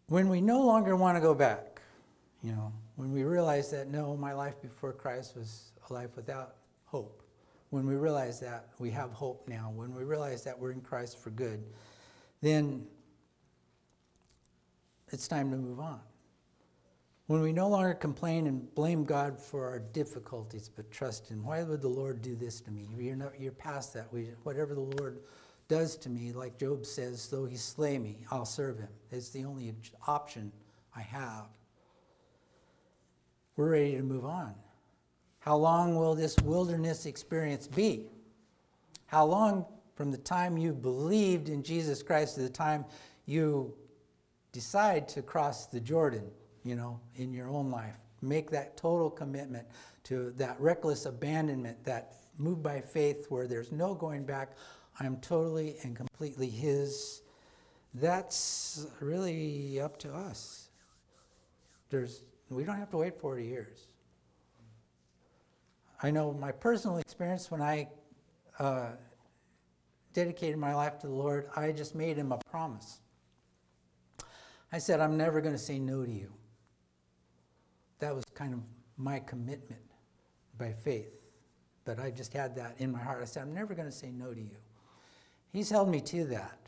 When we no longer want to go back, you know, when we realize that no, my life before Christ was a life without hope, when we realize that we have hope now, when we realize that we're in Christ for good, then it's time to move on. When we no longer complain and blame God for our difficulties, but trust Him, why would the Lord do this to me? You're, not, you're past that. We, whatever the Lord does to me, like Job says, though He slay me, I'll serve Him. It's the only option I have. We're ready to move on. How long will this wilderness experience be? How long from the time you believed in Jesus Christ to the time you decide to cross the Jordan? you know, in your own life. Make that total commitment to that reckless abandonment, that move by faith where there's no going back. I'm totally and completely His. That's really up to us. There's, we don't have to wait 40 years. I know my personal experience when I uh, dedicated my life to the Lord, I just made Him a promise. I said, I'm never going to say no to you that was kind of my commitment by faith. But I just had that in my heart. I said, I'm never going to say no to you. He's held me to that.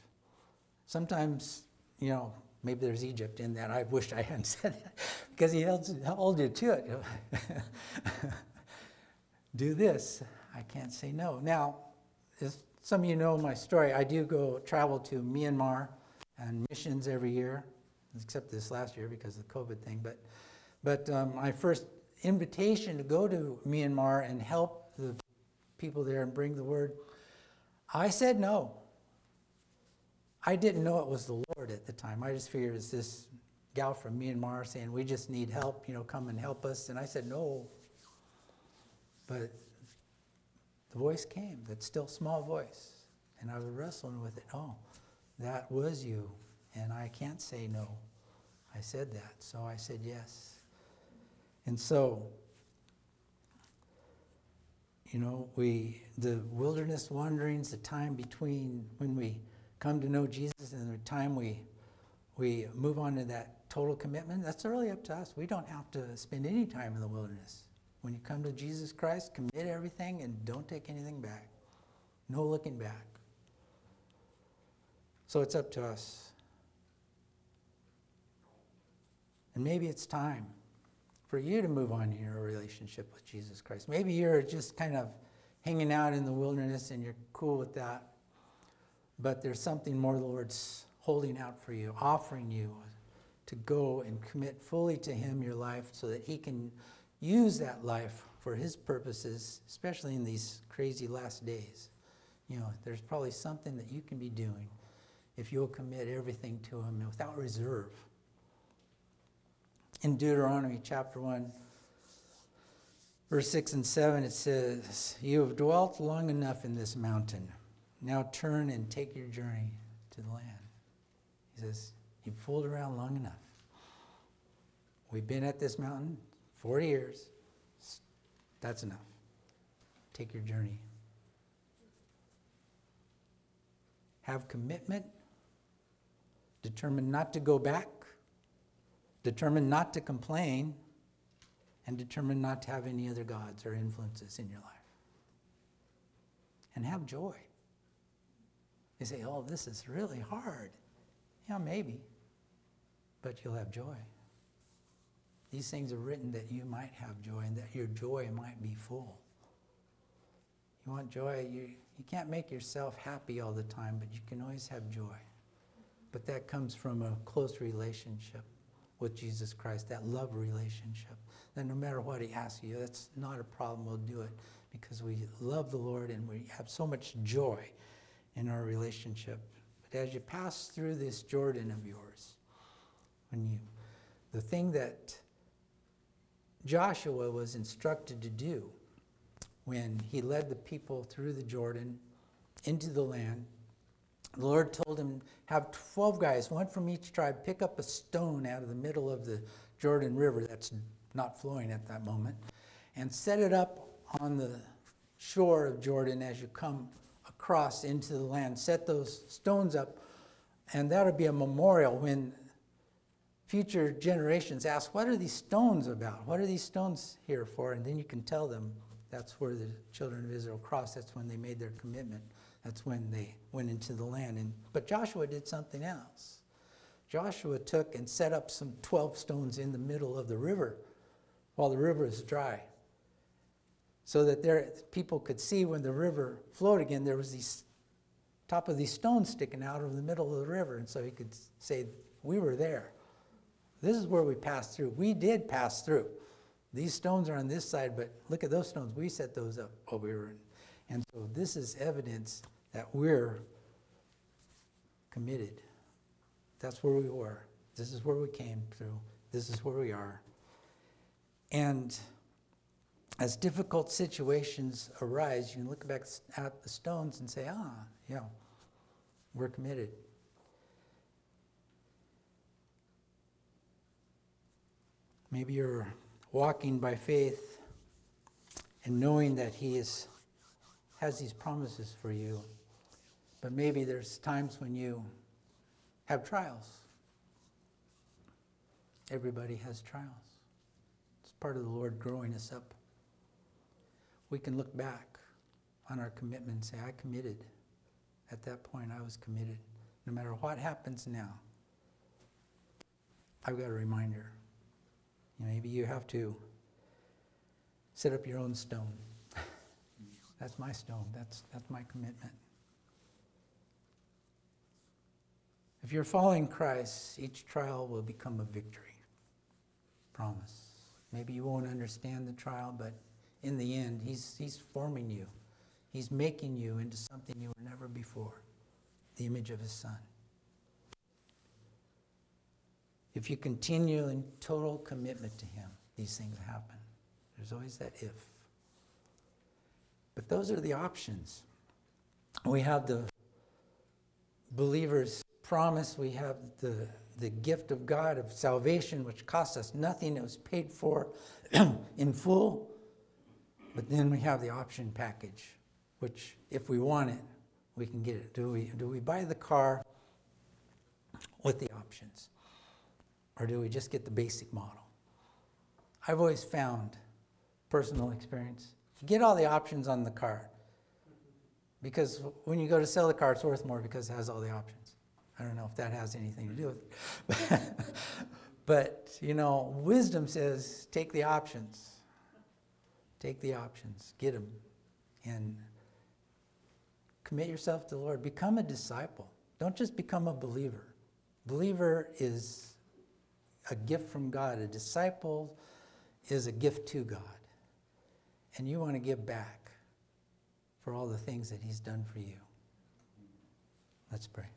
Sometimes, you know, maybe there's Egypt in that. I wished I hadn't said that because he held, held you to it. do this. I can't say no. Now, as some of you know my story, I do go travel to Myanmar and missions every year, except this last year because of the COVID thing. But but um, my first invitation to go to Myanmar and help the people there and bring the word, I said no. I didn't know it was the Lord at the time. I just figured it's this gal from Myanmar saying, We just need help, you know, come and help us. And I said, No. But the voice came, that still small voice. And I was wrestling with it. Oh, that was you. And I can't say no. I said that. So I said yes. And so, you know, we the wilderness wanderings, the time between when we come to know Jesus and the time we we move on to that total commitment, that's really up to us. We don't have to spend any time in the wilderness. When you come to Jesus Christ, commit everything and don't take anything back. No looking back. So it's up to us. And maybe it's time for you to move on in your relationship with Jesus Christ. Maybe you're just kind of hanging out in the wilderness and you're cool with that, but there's something more the Lord's holding out for you, offering you to go and commit fully to Him your life so that He can use that life for His purposes, especially in these crazy last days. You know, there's probably something that you can be doing if you'll commit everything to Him without reserve in Deuteronomy chapter 1, verse 6 and 7, it says, You have dwelt long enough in this mountain. Now turn and take your journey to the land. He says, You've fooled around long enough. We've been at this mountain 40 years. That's enough. Take your journey. Have commitment. Determine not to go back. Determine not to complain. And determine not to have any other gods or influences in your life. And have joy. You say, oh, this is really hard. Yeah, maybe. But you'll have joy. These things are written that you might have joy and that your joy might be full. You want joy? You, you can't make yourself happy all the time, but you can always have joy. But that comes from a close relationship with Jesus Christ, that love relationship. That no matter what He asks you, that's not a problem. We'll do it because we love the Lord and we have so much joy in our relationship. But as you pass through this Jordan of yours, when you, the thing that Joshua was instructed to do when he led the people through the Jordan into the land. The Lord told him, Have 12 guys, one from each tribe, pick up a stone out of the middle of the Jordan River that's not flowing at that moment, and set it up on the shore of Jordan as you come across into the land. Set those stones up, and that'll be a memorial when future generations ask, What are these stones about? What are these stones here for? And then you can tell them that's where the children of Israel crossed. That's when they made their commitment. That's when they went into the land. And, but Joshua did something else. Joshua took and set up some 12 stones in the middle of the river while the river is dry. So that there, people could see when the river flowed again, there was these top of these stones sticking out of the middle of the river. And so he could say, We were there. This is where we passed through. We did pass through. These stones are on this side, but look at those stones. We set those up while we were in. And so this is evidence that we're committed. That's where we were. This is where we came through. This is where we are. And as difficult situations arise, you can look back at the stones and say, ah, yeah, we're committed. Maybe you're walking by faith and knowing that He is, has these promises for you. But maybe there's times when you have trials. Everybody has trials. It's part of the Lord growing us up. We can look back on our commitment and say, I committed. At that point, I was committed. No matter what happens now, I've got a reminder. Maybe you have to set up your own stone. that's my stone. That's, that's my commitment. If you're following Christ, each trial will become a victory. Promise. Maybe you won't understand the trial, but in the end, he's, he's forming you. He's making you into something you were never before the image of His Son. If you continue in total commitment to Him, these things happen. There's always that if. But those are the options. We have the believer's promise, we have the, the gift of God of salvation, which costs us nothing. It was paid for in full. But then we have the option package, which, if we want it, we can get it. Do we, do we buy the car with the options? Or do we just get the basic model? I've always found, personal experience, get all the options on the car. Because when you go to sell the car, it's worth more because it has all the options. I don't know if that has anything to do with it. but, you know, wisdom says take the options. Take the options, get them, and commit yourself to the Lord. Become a disciple. Don't just become a believer. Believer is a gift from God. A disciple is a gift to God. And you want to give back for all the things that He's done for you. Let's pray.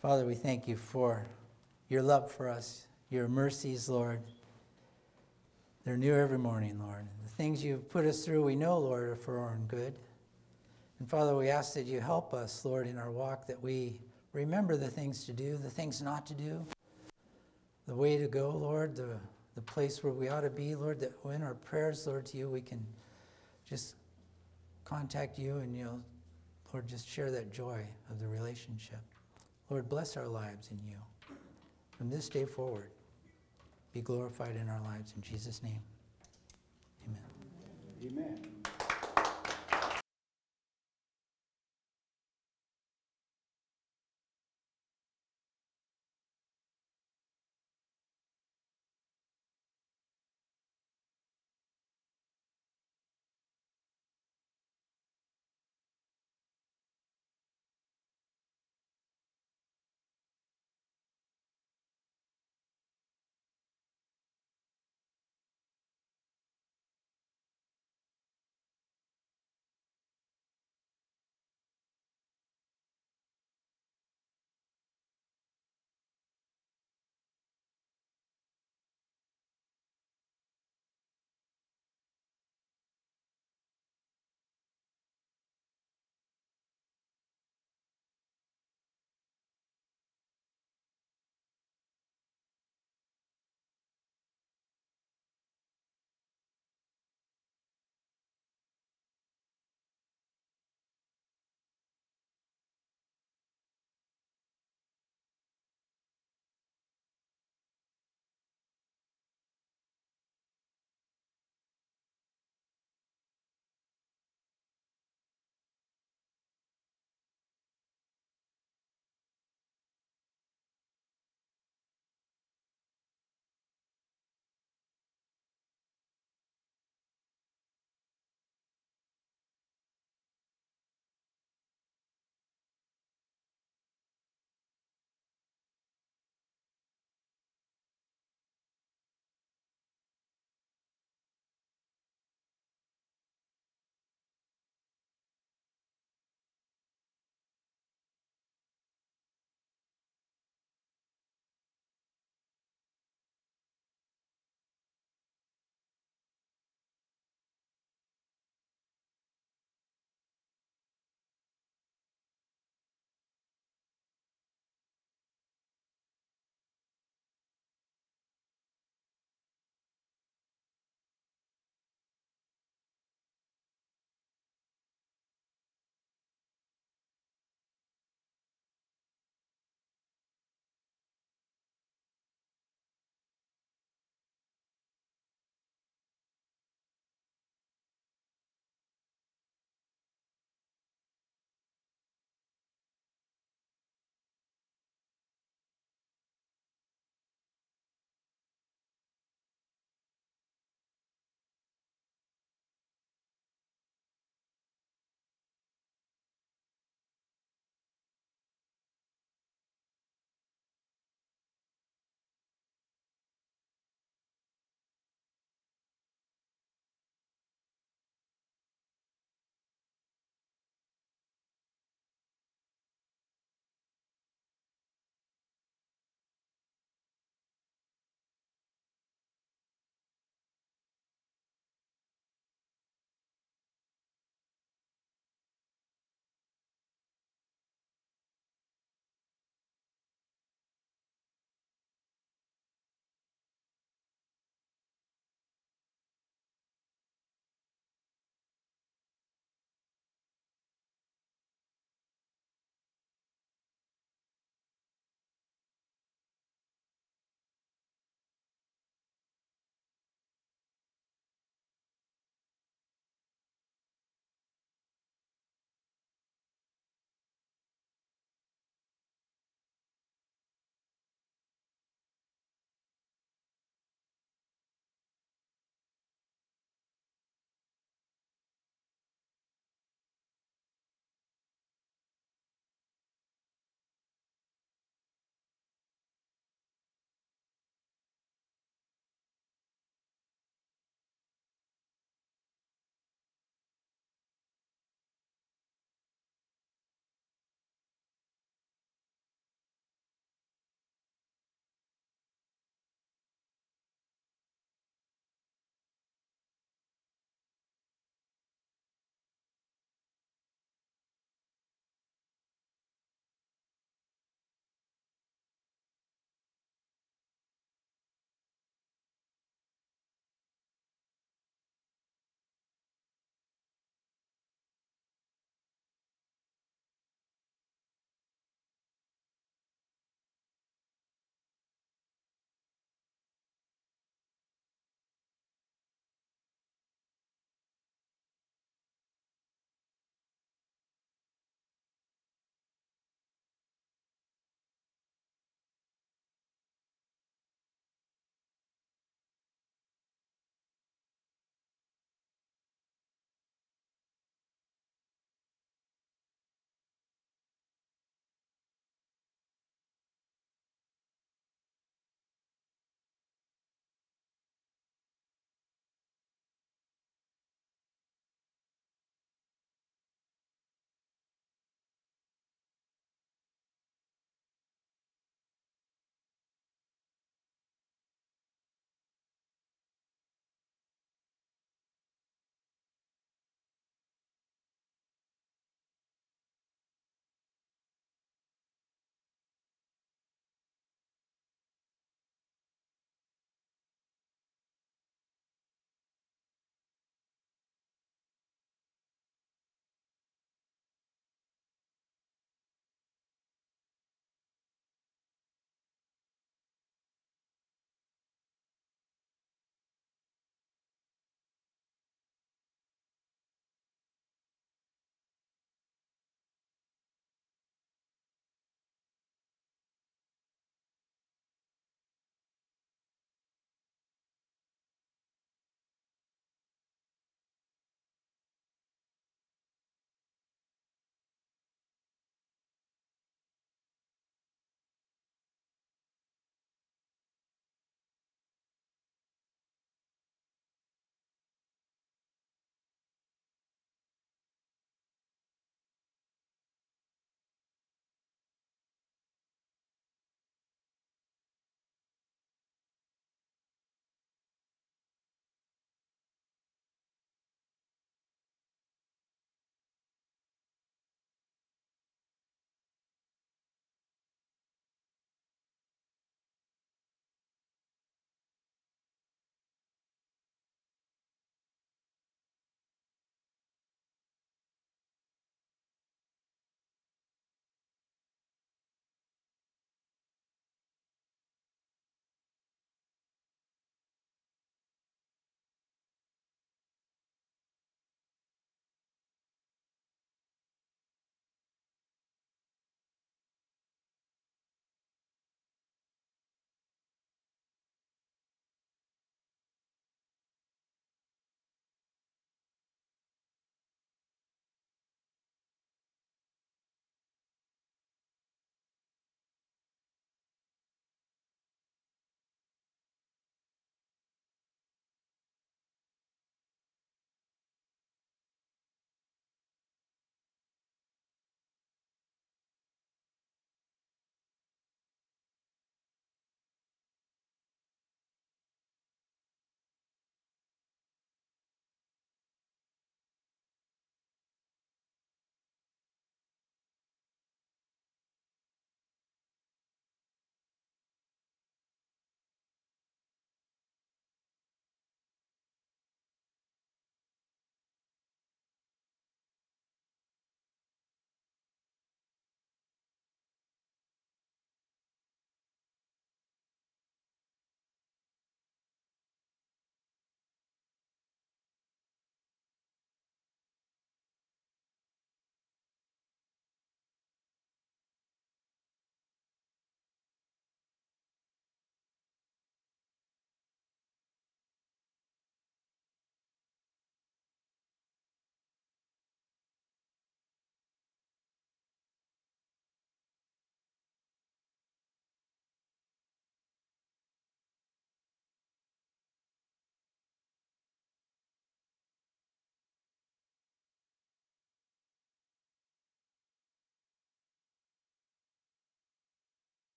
Father, we thank you for your love for us, your mercies, Lord. They're new every morning, Lord. The things you've put us through, we know, Lord, are for our own good. And Father, we ask that you help us, Lord, in our walk, that we remember the things to do, the things not to do, the way to go, Lord, the, the place where we ought to be, Lord, that when our prayers, Lord, to you, we can just contact you and you'll, Lord, just share that joy of the relationship. Lord, bless our lives in you. From this day forward, be glorified in our lives. In Jesus' name, amen. Amen.